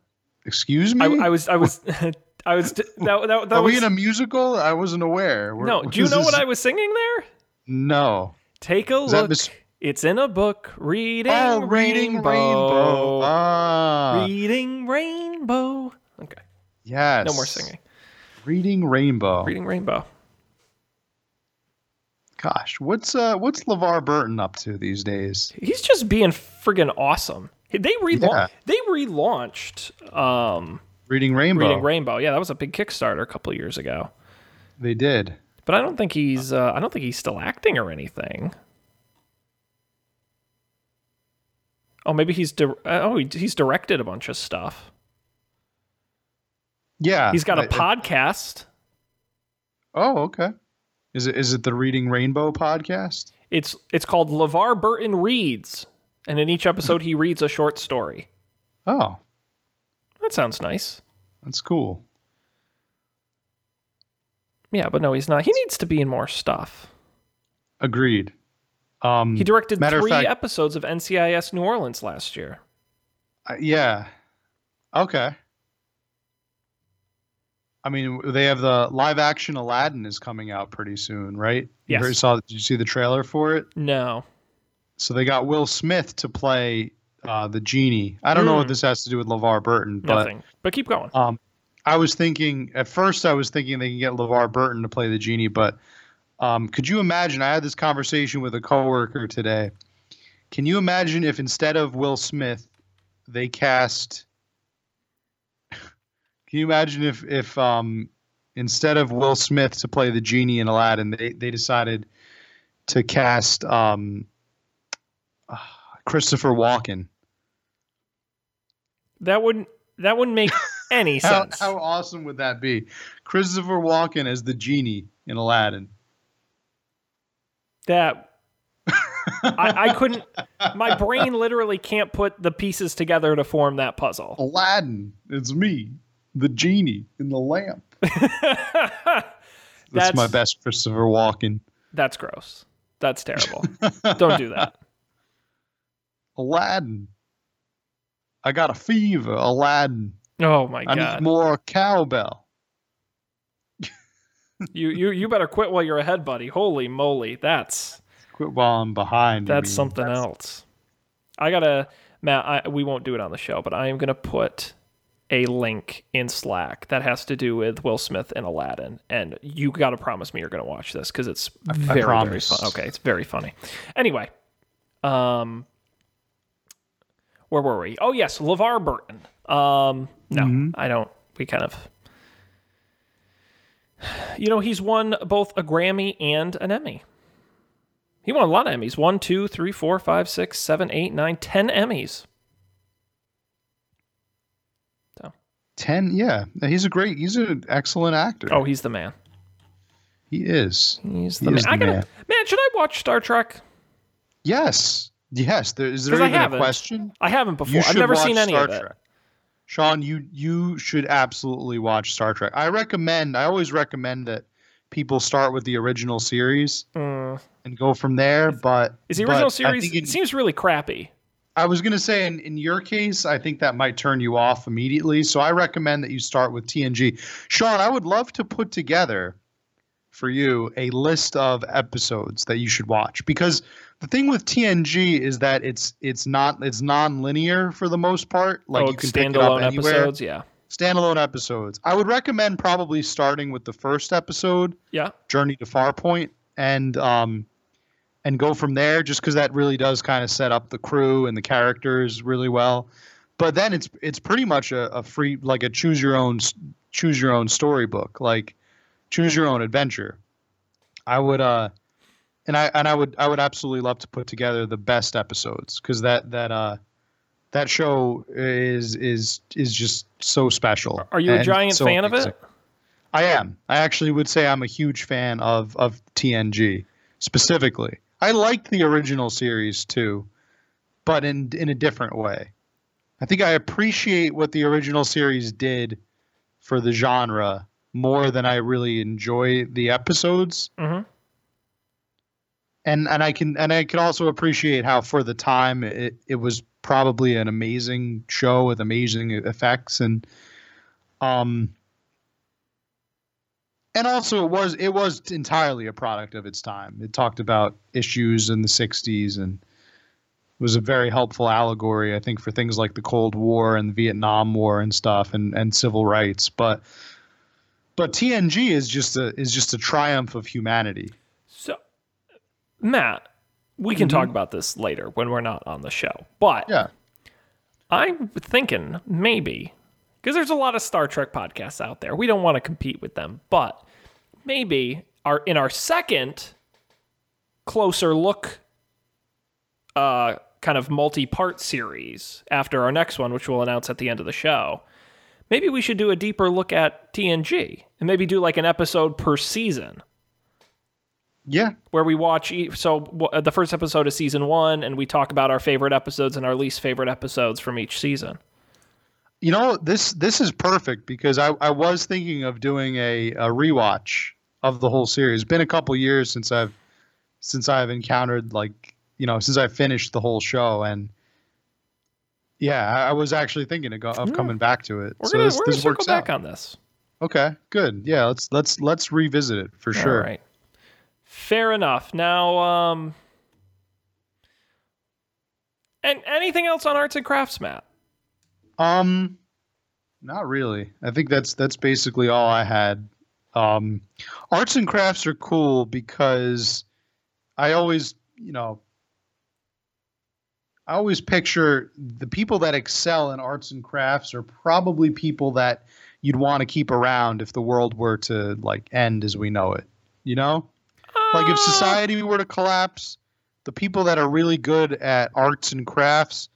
Excuse me? I, I was, I was, I was. That, that, that Are was. we in a musical? I wasn't aware. We're- no, do you know is- what I was singing there? No. Take a Is look. Miss- It's in a book. Reading Oh, reading rainbow. rainbow. Ah, Reading rainbow. Okay, yes. no more singing. Reading rainbow. Reading rainbow. Gosh, what's uh what's LeVar Burton up to these days? He's just being friggin' awesome. They rela- Yeah. they relaunched um, Reading rainbow. Reading Rainbow. Yeah, that was a big Kickstarter a couple of years ago. They did. But I don't think he's uh, I don't think he's still acting or anything. Oh, maybe he's di- uh, oh he's directed a bunch of stuff. Yeah. He's got a I- podcast. Oh, okay. Is it is it the Reading Rainbow podcast? It's it's called LeVar Burton Reads, and in each episode he reads a short story. Oh, That sounds nice. that's cool. Yeah, but no, he's not. He needs to be in more stuff. Agreed. Um, He directed three fact- episodes of NCIS New Orleans last year. uh, yeah. Okay. I mean, they have the live action Aladdin is coming out pretty soon, right? You Yes. heard- saw? Did you see the trailer for it? No. So they got Will Smith to play uh, the genie. I don't know what Mm. this has to do with LeVar Burton, but Nothing. But keep going. Um, I was thinking at first, I was thinking they can get LeVar Burton to play the genie, but um, could you imagine? I had this conversation with a coworker today. Can you imagine if instead of Will Smith, they cast? Can you imagine if if um, instead of Will Smith to play the genie in Aladdin, they they decided to cast um, Christopher Walken? That wouldn't that wouldn't make any How, sense. how awesome would that be? Christopher Walken as the genie in Aladdin. that I, I couldn't. My brain literally can't put the pieces together to form that puzzle. Aladdin, it's me, the genie in the lamp. That's- That's my best Christopher Walken. That's gross. That's terrible. Don't do that. Aladdin. I got a fever, Aladdin. Oh my I god. I need more cowbell. You you you better quit while you're ahead, buddy. Holy moly, that's Quit while I'm behind. that's mean. something That's- else. I gotta Matt. I, we won't do it on the show, but I am gonna put a link in Slack that has to do with Will Smith and Aladdin, and you got to promise me you're gonna watch this because it's very very fun. Okay, it's very funny. Anyway, um, where were we? Oh yes, LeVar Burton. Um, no, Mm-hmm. I don't. We kind of. You know, he's won both a Grammy and an Emmy. He won a lot of Emmys. One, two, three, four, five, six, seven, eight, nine, ten Emmys. Ten, yeah. He's a great. He's an excellent actor. Oh, he's the man. he is. He's He the man. is the I gotta, man. man, should I watch Star Trek? Yes, yes. there, is there even a question? I haven't before. I've never seen any Star of it. Trek. Sean, you you should absolutely watch Star Trek. I recommend. I always recommend that people start with the original series Mm. and go from there. But Is the original series in- it seems really crappy? I was going to say, in, in your case, I think that might turn you off immediately. So I recommend that you start with TNG. Sean, I would love to put together for you a list of episodes that you should watch because the thing with TNG is that it's it's not it's non-linear for the most part. Like oh, you can pick it up standalone anywhere. episodes. Yeah, Standalone episodes. I would recommend probably starting with the first episode, yeah. Journey to Farpoint, and um, and go from there. Just because that really does kind of set up the crew and the characters really well. But then it's it's pretty much a, a free like a choose your own choose your own storybook, like choose your own adventure. I would uh, and I and I would I would absolutely love to put together the best episodes because that that uh. That show is is is just so special. Are you a giant so fan of it? I am. I actually would say I'm a huge fan of of TNG specifically. I liked the original series too, but in in a different way. I think I appreciate what the original series did for the genre more than I really enjoy the episodes. Mhm. And and I can and I can also appreciate how for the time it, it was probably an amazing show with amazing effects and um and also it was it was entirely a product of its time. It talked about issues in the 60s and was a very helpful allegory I think for things like the Cold War and the Vietnam War and stuff and and civil rights, but but TNG is just a is just a triumph of humanity. So, Matt, we Mm-hmm. can talk about this later when we're not on the show. But Yeah. I'm thinking maybe because there's a lot of Star Trek podcasts out there. We don't want to compete with them, but maybe our in our second closer look uh kind of multi-part series after our next one which we'll announce at the end of the show. Maybe we should do a deeper look at TNG and maybe do like an episode per season Yeah. where we watch so uh, the first episode of season 1 and we talk about our favorite episodes and our least favorite episodes from each season. You know, this this is perfect because I, I was thinking of doing a, a rewatch of the whole series. It's been a couple years since I've since I've encountered like you know since I finished the whole show and yeah, I, I was actually thinking of, go, of coming back to it. We're so gonna, this, we're gonna this circle works back on this. Okay, good. Yeah, let's let's let's revisit it for sure. All right. Fair enough. Now, um, and anything else on arts and crafts, Matt? Um, not really. I think that's that's basically all I had. Um, arts and crafts are cool because I always, you know, I always picture the people that excel in arts and crafts are probably people that you'd want to keep around if the world were to like end as we know it. You know, like if Uh, society were to collapse, the people that are really good at arts and crafts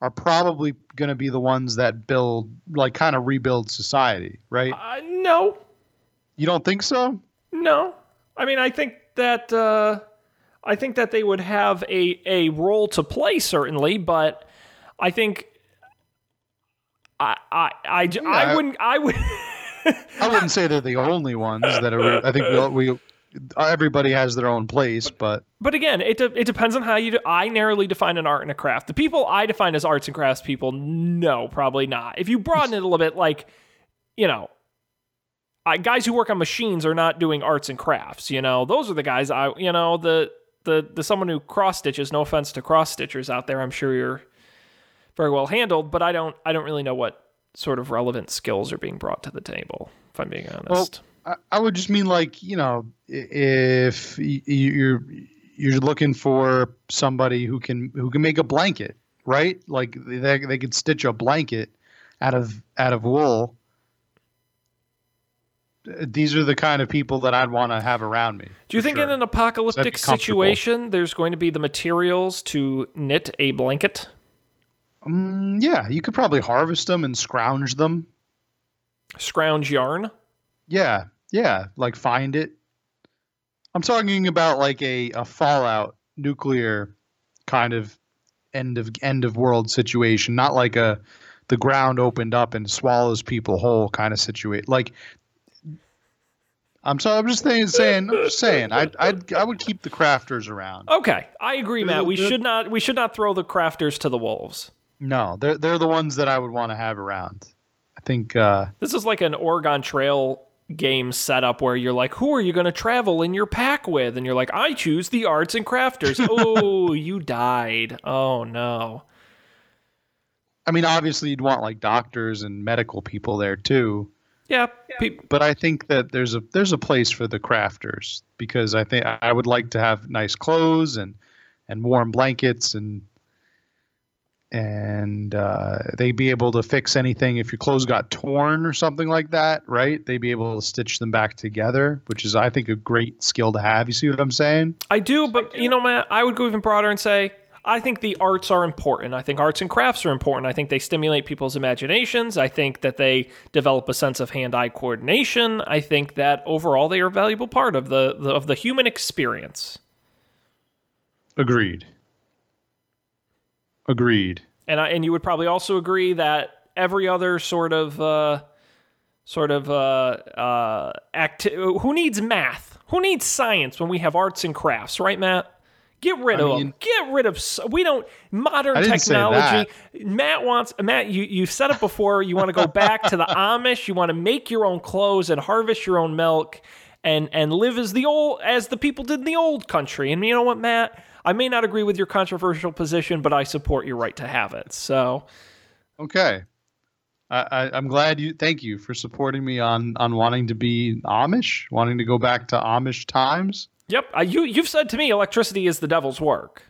are probably going to be the ones that build like kind of rebuild society, right? Uh, no, You don't think so? no. I mean, I think that uh, I think that they would have a a role to play certainly, but I think I I I, j- I Yeah. wouldn't I would I wouldn't say they're the only ones that are. I think we, we everybody has their own place, but But again, it de- it depends on how you. De- I narrowly define an art and a craft. The people I define as arts and crafts people, no, probably not. If you broaden it a little bit, like you know, I, guys who work on machines are not doing arts and crafts. You know, those are the guys I. You know, the the the someone who cross stitches. No offense to cross stitchers out there. I'm sure you're very well handled, but I don't. I don't really know what sort of relevant skills are being brought to the table. If I'm being honest. I, I would just mean like you know if you're you're looking for somebody who can who can make a blanket, right? Like they they could stitch a blanket out of out of wool. These are the kind of people that I'd want to have around me. Do you think sure. in an apocalyptic situation there's going to be the materials to knit a blanket? Mm, yeah, you could probably harvest them and scrounge them. Scrounge yarn? Yeah, yeah, like find it. I'm talking about like a, a fallout nuclear kind of end of end of world situation, not like a the ground opened up and swallows people whole kind of situation. Like I'm sorry, I'm just saying, saying, I'm just saying, I I I would keep the crafters around. Okay, I agree, Matt. We should not we should not throw the crafters to the wolves. No, they're they're the ones that I would want to have around. I think uh, This is like an Oregon Trail game setup where you're like, who are you going to travel in your pack with? And you're like, I choose the arts and crafters. oh, you died. Oh no. I mean, obviously you'd want like doctors and medical people there too. Yeah, pe- but I think that there's a there's a place for the crafters because I think I would like to have nice clothes and and warm blankets and and uh, they'd be able to fix anything if your clothes got torn or something like that, right? They'd be able to stitch them back together, which is I think a great skill to have. You see what I'm saying? I do, but you know, man, I would go even broader and say I think the arts are important. I think arts and crafts are important. I think they stimulate people's imaginations. I think that they develop a sense of hand-eye coordination. I think that overall they are a valuable part of the, the of the human experience. Agreed. Agreed. And I, and you would probably also agree that every other sort of uh, sort of uh, uh, acti- who needs math? Who needs science when we have arts and crafts, right, Matt? Get rid I of them. Get rid of. We don't modern I didn't say technology. Matt wants Matt. You you've said it before. You want to go back to the Amish. You want to make your own clothes and harvest your own milk, and and live as the old as the people did in the old country. And you know what, Matt? I may not agree with your controversial position, but I support your right to have it. So. Okay. I, I, I'm glad you. Thank you for supporting me on on wanting to be Amish, wanting to go back to Amish times. Yep, uh, you you've said to me electricity is the devil's work.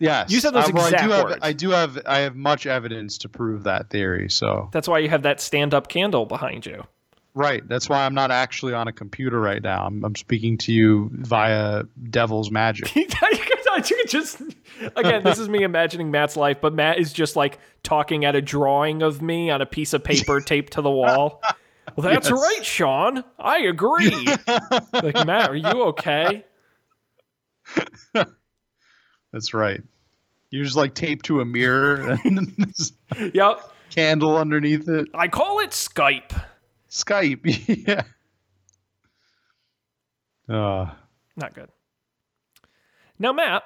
Yes, You said those I, well, exact I do have, words. I do have. I have much evidence to prove that theory. So That's why you have that stand-up candle behind you. right. That's why I'm not actually on a computer right now. I'm, I'm speaking to you via devil's magic. you could just again, this is me imagining Matt's life, but Matt is just like talking at a drawing of me on a piece of paper taped to the wall. Well, that's Yes. right, Sean. I agree. like Matt, are you okay? That's right. You're just like taped to a mirror and Yep. candle underneath it. I call it Skype. Skype. yeah. Uh, Not good. Now, Matt,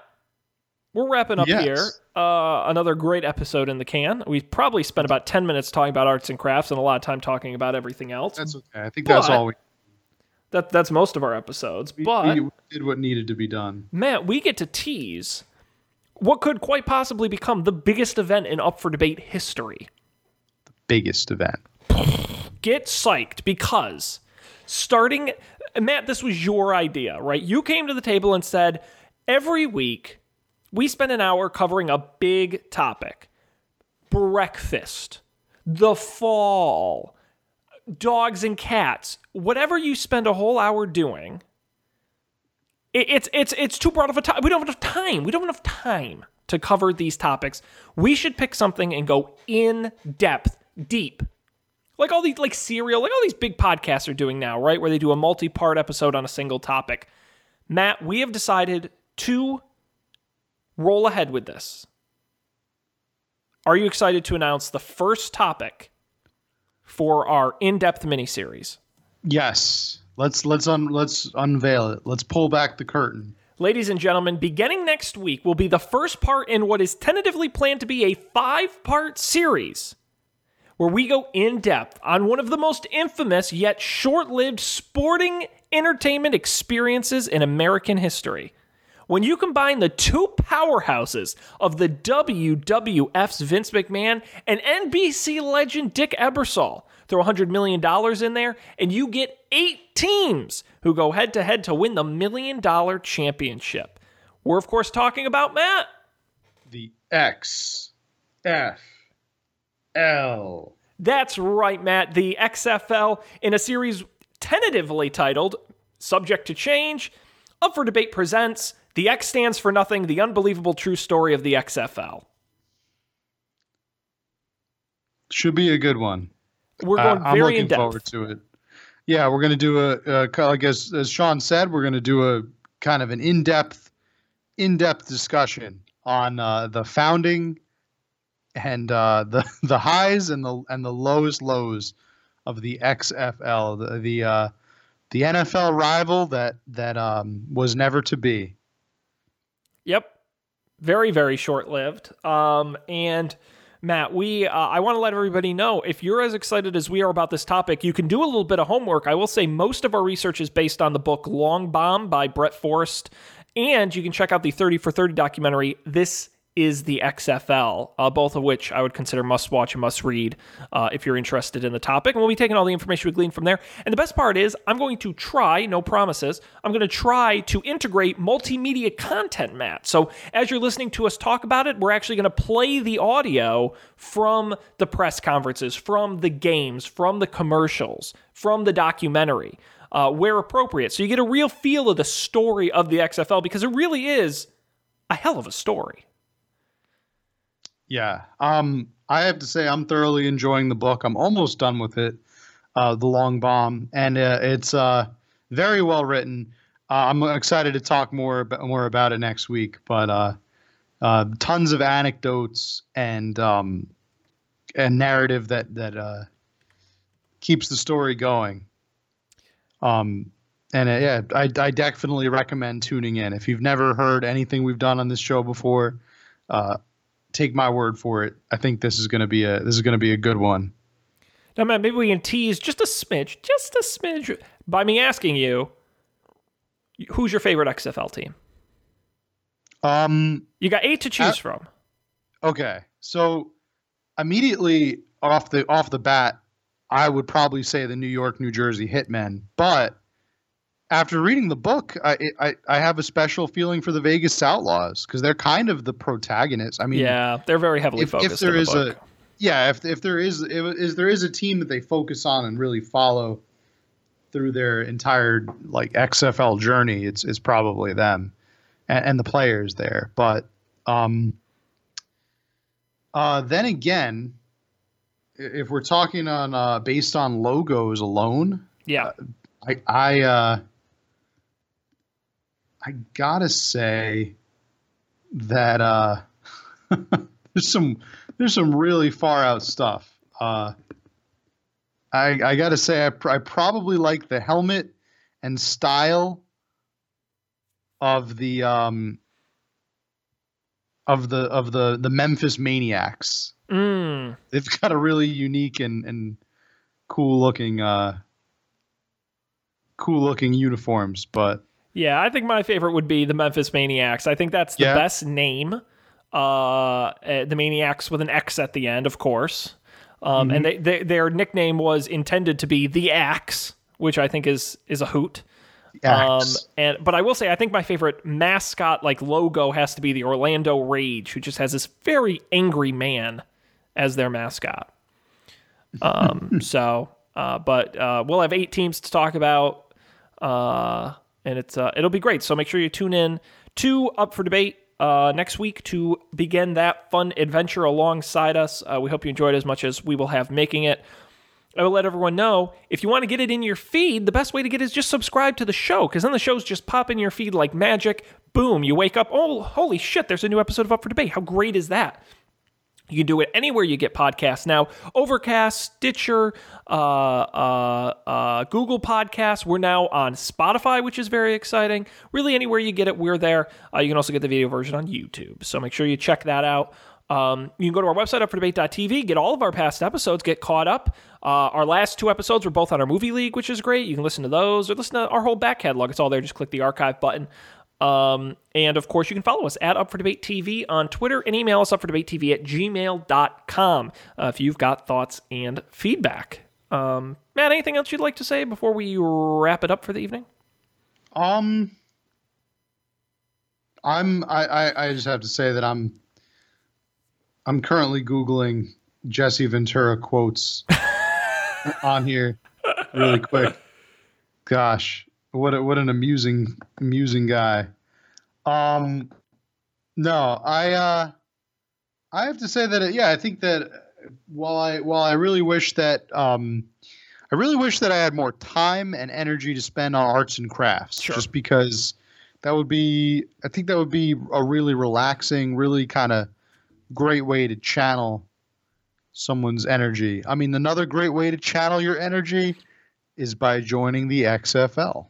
we're wrapping up Yes. here. Uh, another great episode in the can. We probably spent about 10 minutes talking about arts and crafts and a lot of time talking about everything else. that's okay. I think that's all we, That, that's most of our episodes. we, But, we did. What needed to be done. Matt, we get to tease what could quite possibly become the biggest event in Up for Debate history. The biggest event. Get psyched because starting, Matt, this was your idea, right? You came to the table and said, every week we spend an hour covering a big topic breakfast, the fall, dogs and cats, whatever you spend a whole hour doing. it- It's it's it's too broad of a time. We don't have enough time. We don't have enough time to cover these topics. We should pick something and go in depth, deep, like all these like serial like all these big podcasts are doing now right where they do a multi-part episode on a single topic matt we have decided to roll ahead with this, are you excited to announce the first topic for our in-depth miniseries? Yes. Let's let's un, let's unveil it. Let's pull back the curtain. Ladies and gentlemen, beginning next week will be the first part in what is tentatively planned to be a five-part series where we go in depth on one of the most infamous yet short lived sporting entertainment experiences in American history. When you combine the two powerhouses of the WWF's Vince McMahon and NBC legend Dick Ebersol, throw $100 million in there, and you get eight teams who go head to head to win the million dollar championship. We're, of course, talking about Matt. The X F L. That's right, Matt. The XFL in a series tentatively titled Subject to Change, Up for Debate presents The X Stands for Nothing The Unbelievable True Story of the XFL. Should be a good one. We're going Uh, I'm very looking in depth. forward to it. Yeah, we're going to do a, of like as, as Sean said, we're going to do a kind of an in-depth, in-depth discussion on uh, the founding and uh, the the highs and the and the lowest lows of the XFL, the the uh, the NFL rival that that um, was never to be. Yep. Very, very short lived. Um, and Matt, we uh, I want to let everybody know if you're as excited as we are about this topic, you can do a little bit of homework. I will say most of our research is based on the book Long Bomb by Brett Forrest, and you can check out the 30 for 30 documentary. This is the XFL, uh, both of which I would consider must watch and must read uh, if you're interested in the topic. And we'll be taking all the information we glean from there. And the best part is, I'm going to try, no promises, I'm going to try to integrate multimedia content, Matt. So as you're listening to us talk about it, we're actually going to play the audio from the press conferences, from the games, from the commercials, from the documentary. Uh, where appropriate. So you get a real feel of the story of the XFL because it really is a hell of a story. Yeah. Um, I have to say I'm thoroughly enjoying the book. I'm almost done with it, uh, The Long Bomb, and uh, it's uh, very well written. Uh, I'm excited to talk more more about it next week. But uh, uh, tons of anecdotes and um, and narrative that that keeps the story going. Um, and uh, yeah, I, I definitely recommend tuning in. If you've never heard anything we've done on this show before, uh, take my word for it. I think this is going to be a this is going to be a good one. Now, Matt, maybe we can tease just a smidge, just a smidge, by me asking you, who's your favorite XFL team? Um. You got eight to choose Uh, from. Okay. So immediately off the off the bat, I would probably say the New York, New Jersey Hitmen. But after reading the book, I I, I have a special feeling for the Vegas Outlaws because they're kind of the protagonists. I mean, Yeah, they're very heavily if, focused. if there the is book. a yeah if, if there is if, is there is a team that they focus on and really follow through their entire like xfl journey it's it's probably them and, and the players there but um uh then again if we're talking on uh based on logos alone yeah, I I uh I gotta say that uh there's some there's some really far out stuff. Uh I I gotta say I, pr- I probably like the helmet and style of the um of the of the the Memphis Maniax. mm, They've got a really unique and and cool looking uh cool looking uniforms, but yeah. I think my favorite would be the Memphis Maniax. I think that's the Yeah. best name. Uh, uh, the Maniax with an X at the end, of course. Um, Mm-hmm. and they, they, their nickname was intended to be the Axe, which I think is is a hoot. Um, and but I will say I think my favorite mascot like logo has to be the Orlando Rage, who just has this very angry man as their mascot. Um, so, uh, but uh, we'll have eight teams to talk about, uh, and it's uh, it'll be great. So make sure you tune in to Up for Debate uh, next week to begin that fun adventure alongside us. Uh, we hope you enjoyed as much as we will have making it. I will let everyone know if you want to get it in your feed, the best way to get it is just subscribe to the show because then the shows just pop in your feed like magic. Boom, you wake up, oh, holy shit, there's a new episode of Up for Debate. How great is that? You can do it anywhere you get podcasts now. Overcast, Stitcher, uh, uh, uh, Google Podcasts. We're now on Spotify, which is very exciting. Really, anywhere you get it, we're there. Uh, you can also get the video version on YouTube. So make sure you check that out. Um, you can go to our website, upfordebate.tv, get all of our past episodes, get caught up. Uh, our last two episodes were both on our movie league, which is great. You can listen to those or listen to our whole back catalog. It's all there. Just click the archive button. Um, and of course, you can follow us at Up for Debate TV on Twitter and email us up for debate TV at gmail.com uh, if you've got thoughts and feedback. Um, Matt, anything else you'd like to say before we wrap it up for the evening? Um, I'm I, I, I just have to say that I'm I'm currently googling Jesse Ventura quotes on here really quick. Gosh, what a, what an amusing amusing guy. Um, no, I uh, I have to say that yeah, I think that while I while I really wish that um, I really wish that I had more time and energy to spend on arts and crafts, Sure. just because that would be I think that would be a really relaxing, really kind of great way to channel someone's energy. I mean, another great way to channel your energy is by joining the XFL.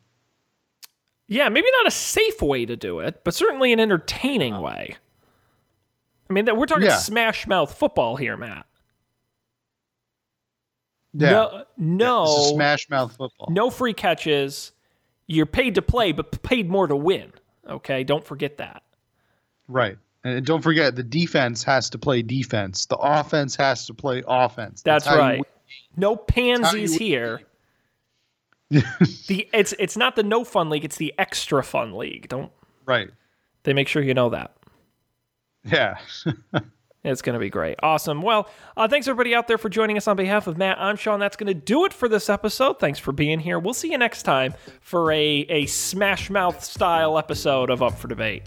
Yeah, maybe not a safe way to do it, but certainly an entertaining uh-huh. way. I mean, that we're talking Yeah. smash mouth football here, Matt. Yeah. No, no, is smash mouth football. no free catches. You're paid to play, but paid more to win. Okay, don't forget that. Right. And don't forget the defense has to play defense. The offense has to play offense. That's, you right. No pansies here. the it's it's not the no fun league; it's the extra fun league. Don't Right. they make sure you know that? Yeah. It's going to be great. Awesome. Well, uh, thanks everybody out there for joining us on behalf of Matt. I'm Sean. That's going to do it for this episode. Thanks for being here. We'll see you next time for a, a Smash Mouth style episode of Up for Debate.